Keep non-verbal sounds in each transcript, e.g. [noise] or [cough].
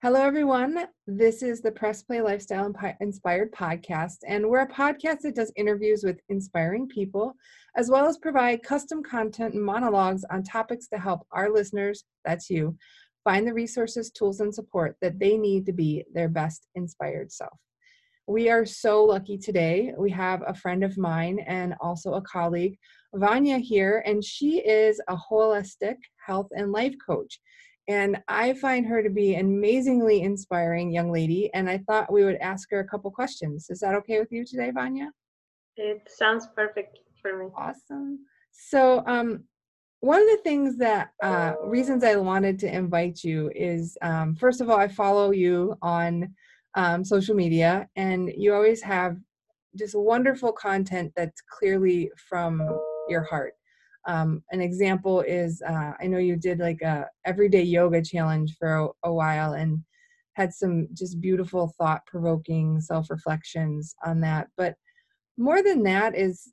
Hello, everyone. This is the Press Play Lifestyle Inspired podcast, and we're a podcast that does interviews with inspiring people, as well as provide custom content and monologues on topics to help our listeners, that's you, find the resources, tools, and support that they need to be their best inspired self. We are so lucky today. We have a friend of mine and also a colleague, Vanya, here, and she is a holistic health and life coach. And I find her to be an amazingly inspiring young lady. And I thought we would ask her a couple questions. Is that okay with you today, Vanya? It sounds perfect for me. Awesome. So, um, one of the things that uh, reasons I wanted to invite you is um, first of all, I follow you on um, social media, and you always have just wonderful content that's clearly from your heart. Um, an example is uh, I know you did like a everyday yoga challenge for a, a while and had some just beautiful thought provoking self reflections on that. But more than that is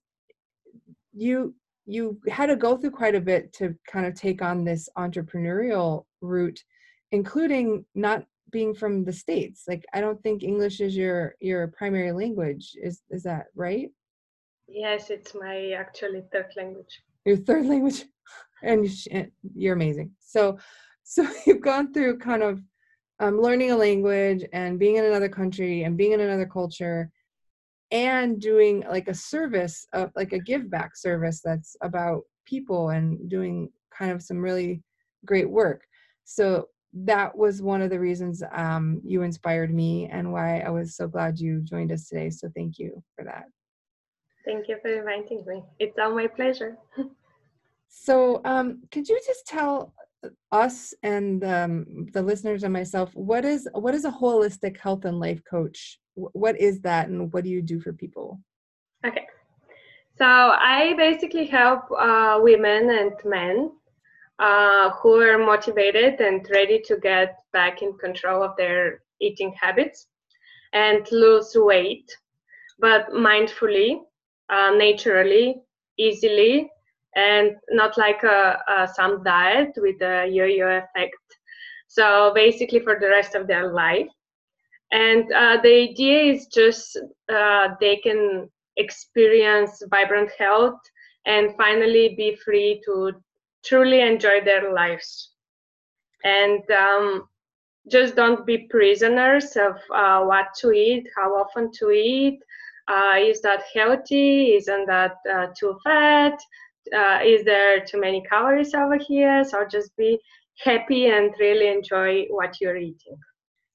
you you had to go through quite a bit to kind of take on this entrepreneurial route including not being from the states like i don't think english is your your primary language is is that right yes it's my actually third language your third language [laughs] and you're amazing. So [laughs] so you've gone through kind of um, learning a language and being in another country and being in another culture and doing like a service of like a give back service that's about people and doing kind of some really great work. So that was one of the reasons um, you inspired me and why i was so glad you joined us today. So thank you for that Thank you for inviting me. It's all my pleasure. so, um, could you just tell us and um, the listeners and myself what is what is a holistic health and life coach? What is that, and what do you do for people? Okay, so I basically help uh, women and men uh, who are motivated and ready to get back in control of their eating habits and lose weight, but mindfully uh, naturally, easily, and not like a, a some diet with a yo-yo effect. So basically, for the rest of their life. And uh, the idea is just uh, they can experience vibrant health and finally be free to truly enjoy their lives. And um, just don't be prisoners of uh, what to eat, how often to eat, uh, is that healthy? Isn't that uh, too fat? Uh, is there too many calories over here? So just be happy and really enjoy what you're eating.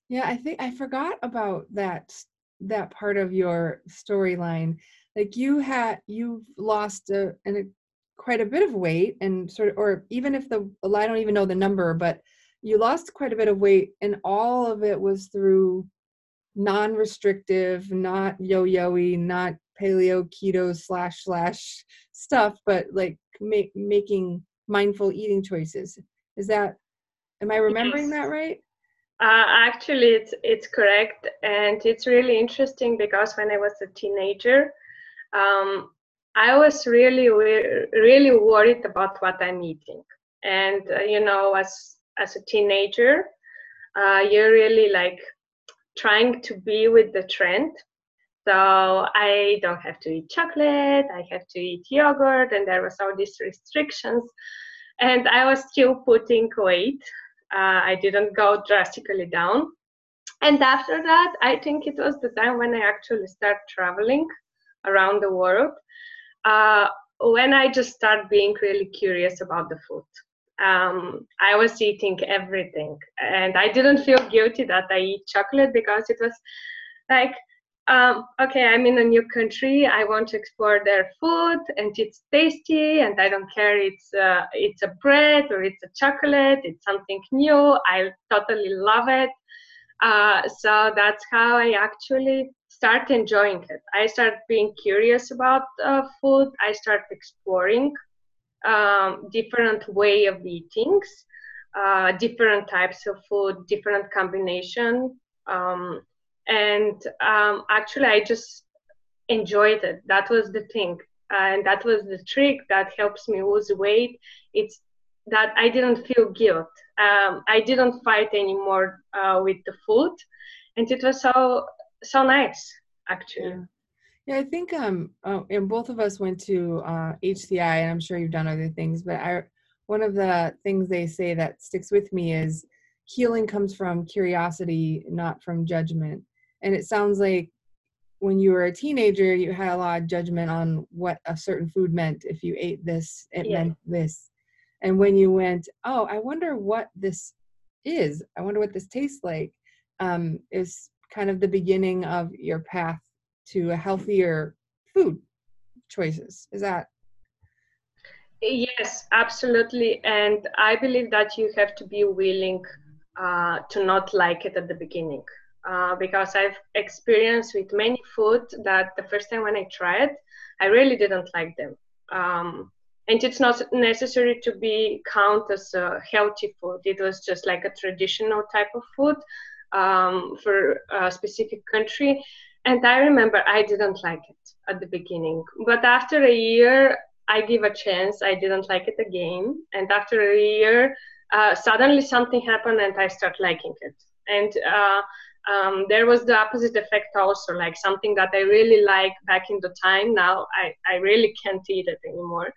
Yeah, I think I forgot about that that part of your storyline. Like you had you've lost a, a quite a bit of weight and sort of or even if the I don't even know the number, but you lost quite a bit of weight and all of it was through non-restrictive, not yo-yoy, not paleo keto slash slash stuff, but like make, making mindful eating choices. Is that am I remembering yes. that right? Uh, actually, it's it's correct, and it's really interesting because when I was a teenager, um, I was really really worried about what I'm eating, and uh, you know, as as a teenager, uh, you're really like trying to be with the trend. So I don't have to eat chocolate, I have to eat yogurt, and there was all these restrictions. And I was still putting weight. Uh, I didn't go drastically down. And after that, I think it was the time when I actually started traveling around the world. Uh, when I just started being really curious about the food um, I was eating everything, and I didn't feel guilty that I eat chocolate because it was like, um, okay, I'm in a new country. I want to explore their food, and it's tasty, and I don't care it's uh, it's a bread or it's a chocolate. It's something new. I totally love it. Uh, so that's how I actually start enjoying it. I start being curious about uh, food. I start exploring um, different way of eating, uh, different types of food, different combination. Um, and um, actually, I just enjoyed it. That was the thing, and that was the trick that helps me lose weight. It's that I didn't feel guilt. um, I didn't fight anymore uh, with the food, and it was so so nice actually. Yeah. Yeah, I think um, oh, and both of us went to uh, HCI, and I'm sure you've done other things. But I, one of the things they say that sticks with me is healing comes from curiosity, not from judgment. And it sounds like when you were a teenager, you had a lot of judgment on what a certain food meant. If you ate this, it yeah. meant this. And when you went, oh, I wonder what this is. I wonder what this tastes like. Um, is kind of the beginning of your path to healthier food choices. Is that? Yes, absolutely. And I believe that you have to be willing uh, to not like it at the beginning. Uh, because I've experienced with many food that the first time when I tried, I really didn't like them. Um, and it's not necessary to be count as a healthy food. It was just like a traditional type of food um, for a specific country. And I remember I didn't like it at the beginning, but after a year, I give a chance. I didn't like it again, and after a year, uh, suddenly something happened, and I start liking it. And uh, um, there was the opposite effect also, like something that I really like back in the time. Now I, I really can't eat it anymore.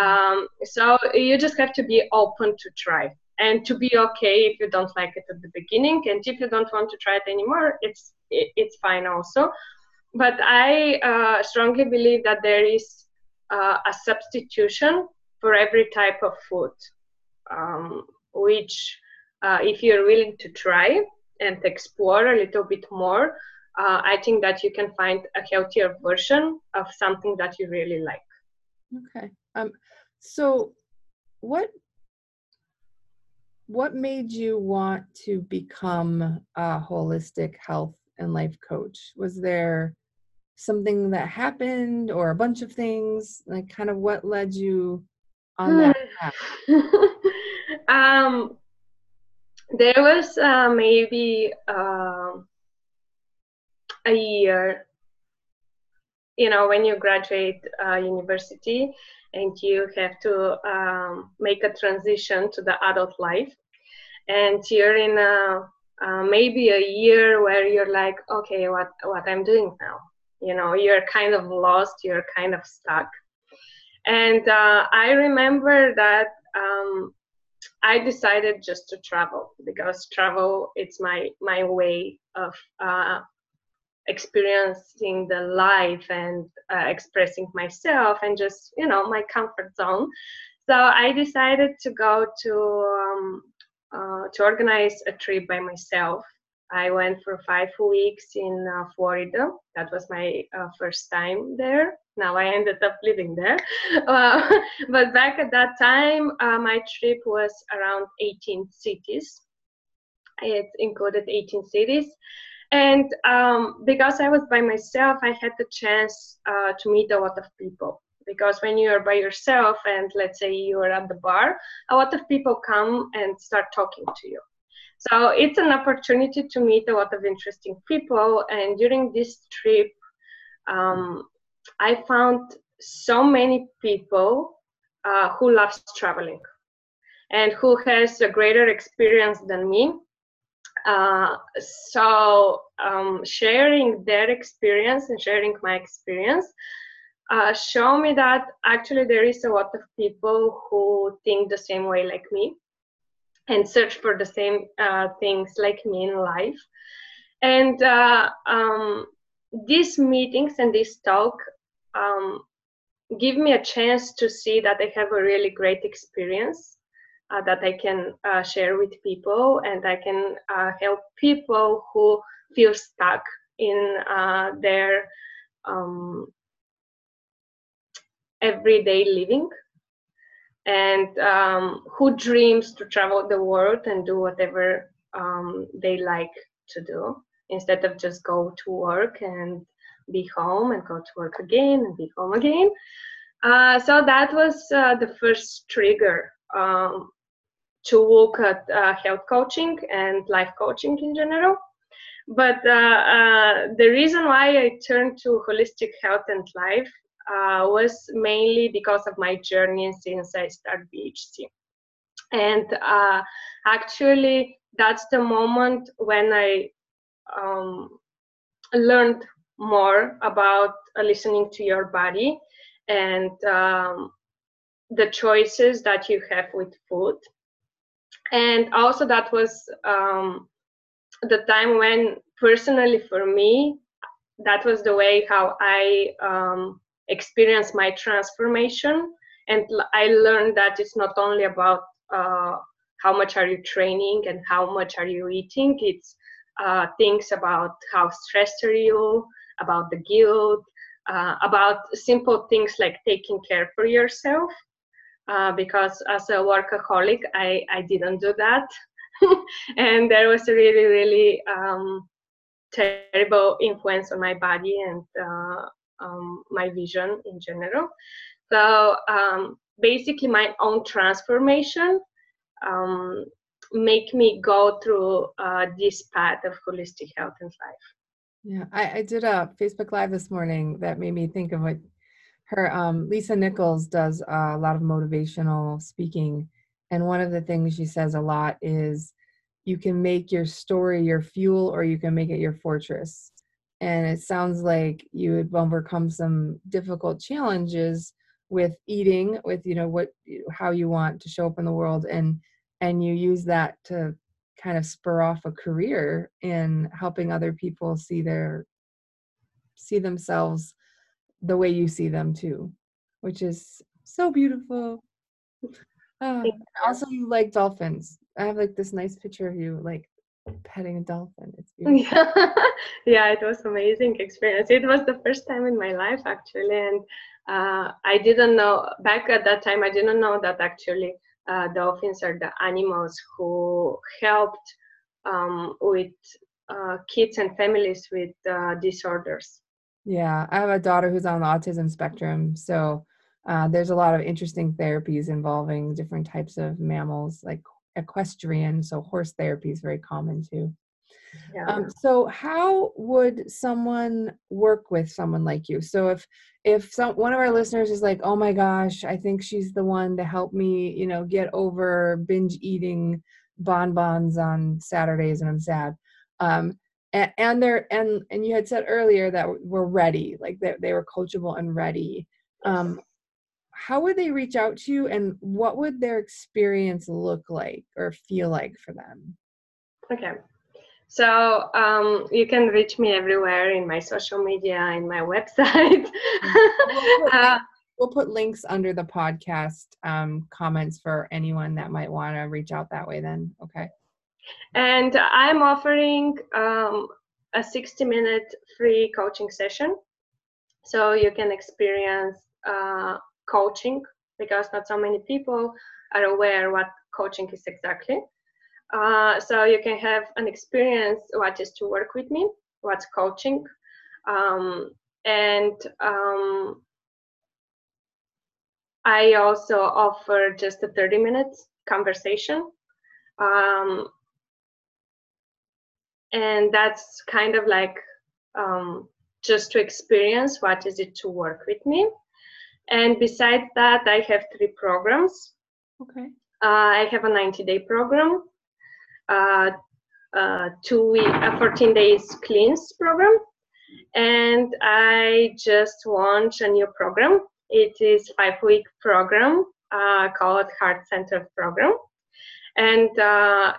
Um, so you just have to be open to try and to be okay if you don't like it at the beginning and if you don't want to try it anymore it's it, it's fine also. But i uh, strongly believe that there is uh, a substitution for every type of food um, which uh, if you're willing to try and explore a little bit more uh, i think that you can find a healthier version of something that you really like. Okay. Um, so what what made you want to become a holistic health and life coach? Was there something that happened or a bunch of things? Like, kind of what led you on that path? [laughs] um, there was uh, maybe uh, a year, you know, when you graduate uh, university and you have to um, make a transition to the adult life and you're in a uh, maybe a year where you're like okay what what i'm doing now? You know you're kind of lost you're kind of stuck. And uh, i remember that um, i decided just to travel because travel it's my my way of uh, experiencing the life and uh, expressing myself and just you know my comfort zone. So i decided to go to um, uh, to organize a trip by myself. I went for five weeks in uh, florida. That was my uh, first time there. Now i ended up living there. [laughs] Uh, but back at that time uh, my trip was around 18 cities. It included 18 cities and um, because I was by myself, I had the chance uh, to meet a lot of people. Because when you are by yourself, and let's say you are at the bar, a lot of people come and start talking to you. So it's an opportunity to meet a lot of interesting people. And during this trip, um, I found so many people uh, who loves traveling and who has a greater experience than me uh, so um, sharing their experience and sharing my experience uh, show me that actually there is a lot of people who think the same way like me and search for the same uh, things like me in life. And uh, um, these meetings and this talk um, give me a chance to see that i have a really great experience uh, that I can uh, share with people, and I can uh, help people who feel stuck in uh, their um, everyday living and um, who dreams to travel the world and do whatever um, they like to do instead of just go to work and be home and go to work again and be home again. Uh, so that was uh, the first trigger um, to look at uh, health coaching and life coaching in general. But uh, uh, the reason why I turned to holistic health and life uh, was mainly because of my journey since I started BHC. and uh, actually that's the moment when i um, learned more about listening to your body and um, the choices that you have with food and also that was um, the time when personally for me that was the way how i um, experienced my transformation. And i learned that it's not only about uh, how much are you training and how much are you eating. It's uh, things about how stressed are you about the guilt uh, about simple things like taking care for yourself uh, because as a workaholic i, I didn't do that. [laughs] And there was a really really um, terrible influence on my body and uh, um, my vision in general. So um, basically my own transformation um, make me go through uh, this path of holistic health and life. Yeah I, I did a facebook live this morning that made me think of what her um, lisa nichols does a lot of motivational speaking and one of the things she says a lot is you can make your story your fuel or you can make it your fortress. And it sounds like you had overcome some difficult challenges with eating with you know what how you want to show up in the world and and you use that to kind of spur off a career in helping other people see their see themselves the way you see them too which is so beautiful. Uh, also you like dolphins. I have like this nice picture of you like petting a dolphin. It's [laughs] beautiful. yeah yeah it was amazing experience. It was the first time in my life actually and uh, i didn't know back at that time i didn't know that actually uh, dolphins are the animals who helped um, with uh, kids and families with uh, disorders. Yeah, I have a daughter who's on the autism spectrum, so uh, there's a lot of interesting therapies involving different types of mammals, like equestrian. So horse therapy is very common too. Yeah. Um, so how would someone work with someone like you? So if if some one of our listeners is like, oh my gosh, I think she's the one to help me, you know, get over binge eating bonbons on Saturdays and I'm sad. Um, and, and they're and and you had said earlier that we're ready, like they, they were coachable and ready. Um, how would they reach out to you and what would their experience look like or feel like for them? Okay. So um, you can reach me everywhere in my social media, in my [laughs] website. we'll, put, uh, we'll, put, links under the podcast um, comments for anyone that might want to reach out that way. Then, okay. And I'm offering um, a 60 minute free coaching session, so you can experience uh, coaching because not so many people are aware what coaching is exactly. Uh, so you can have an experience what is to work with me, what's coaching, um, and um, I also offer just a 30 minutes conversation. Um, and that's kind of like um, just to experience what is it to work with me. And besides that, I have three programs. Okay. Uh, I have a 90 day program uh, uh, two week, uh, 14 days cleanse program. And I just launched a new program. It is five week program uh, called Heart Center Program. And uh,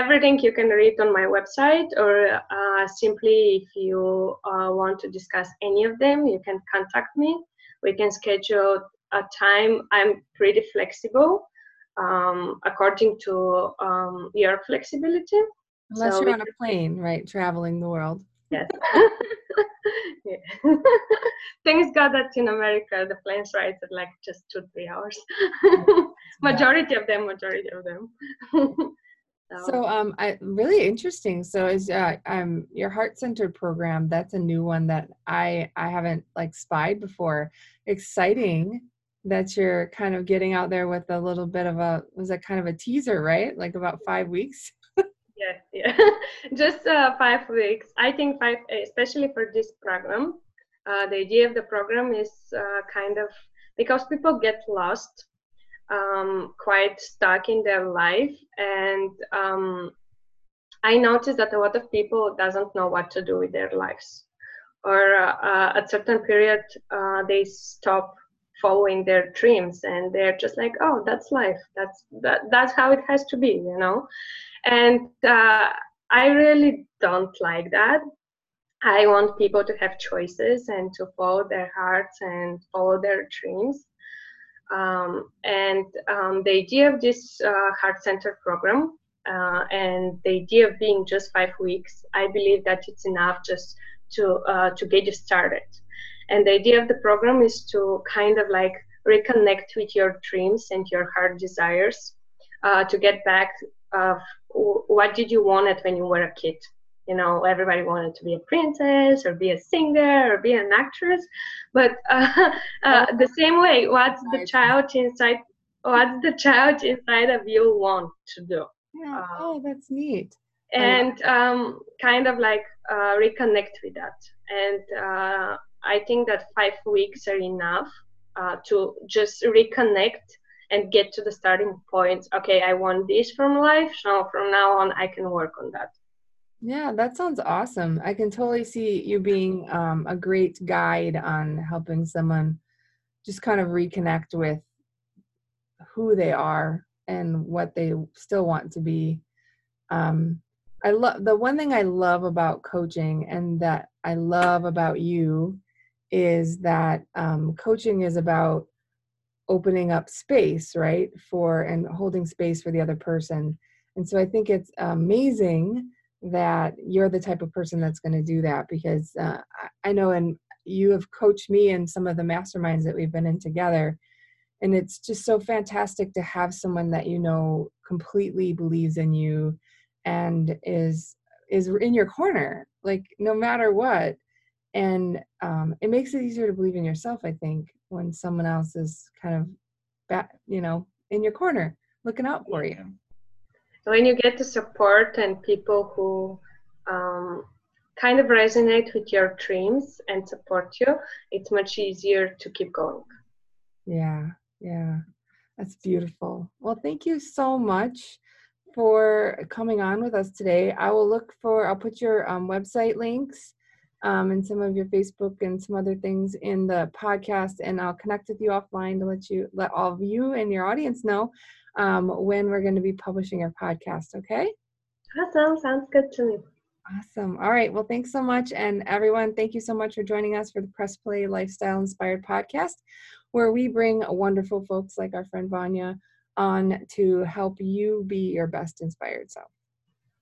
everything you can read on my website or uh, simply if you uh, want to discuss any of them you can contact me we can schedule a time i'm pretty flexible um, according to um, your flexibility. Unless so you're on a plane, right, traveling the world. Yes. [laughs] [laughs] Thanks God that in America the planes ride at like just two three hours. [laughs] majority of them, majority of them. So. so um, I really interesting. So is uh, um your heart centered program? That's a new one that I I haven't like spied before. Exciting that you're kind of getting out there with a little bit of a was that kind of a teaser right like about five weeks yeah yeah [laughs] just uh, five weeks i think five especially for this program uh, the idea of the program is uh, kind of because people get lost um, quite stuck in their life. And um, i noticed that a lot of people doesn't know what to do with their lives. Or uh, at certain period uh, they stop following their dreams and they're just like oh that's life. That's that, that's how it has to be you know? And uh, i really don't like that. I want people to have choices and to follow their hearts and follow their dreams um, and um, the idea of this uh, heart center program uh, and the idea of being just five weeks i believe that it's enough just to uh, to get you started. And the idea of the program is to kind of like reconnect with your dreams and your heart desires uh, to get back of what did you want when you were a kid you know everybody wanted to be a princess or be a singer or be an actress but [laughs] uh, uh, the same way what's the child inside what's the child inside of you want to do yeah. Uh, oh that's neat and um, kind of like uh, reconnect with that and uh, I think that five weeks are enough uh, to just reconnect and get to the starting point. Okay, I want this from life, so from now on, I can work on that. Yeah, that sounds awesome. I can totally see you being um, a great guide on helping someone just kind of reconnect with who they are and what they still want to be. Um, I love the one thing I love about coaching and that I love about you is that um, coaching is about opening up space, right, for and holding space for the other person. And so I think it's amazing that you're the type of person that's going to do that because uh, I know and you have coached me in some of the masterminds that we've been in together. And it's just so fantastic to have someone that you know completely believes in you and is is in your corner like no matter what and um, it makes it easier to believe in yourself i think when someone else is kind of back you know in your corner looking out for you when you get the support and people who um, kind of resonate with your dreams and support you it's much easier to keep going. Yeah yeah. That's beautiful. Well thank you so much for coming on with us today. I will look for i'll put your um, website links um, and some of your Facebook and some other things in the podcast. And I'll connect with you offline to let you let all of you and your audience know um, when we're going to be publishing our podcast. Okay. Awesome. Sounds good to me. Awesome. All right. Well, thanks so much. And everyone, thank you so much for joining us for the Press Play Lifestyle Inspired podcast, where we bring wonderful folks like our friend Vanya on to help you be your best inspired self.